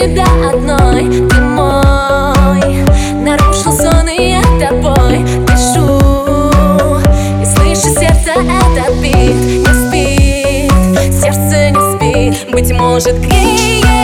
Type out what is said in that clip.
родной, ты мой. Нарушил сон и я тобой дышу И слышу сердце этот бит Не спит, сердце не спит. Быть может греет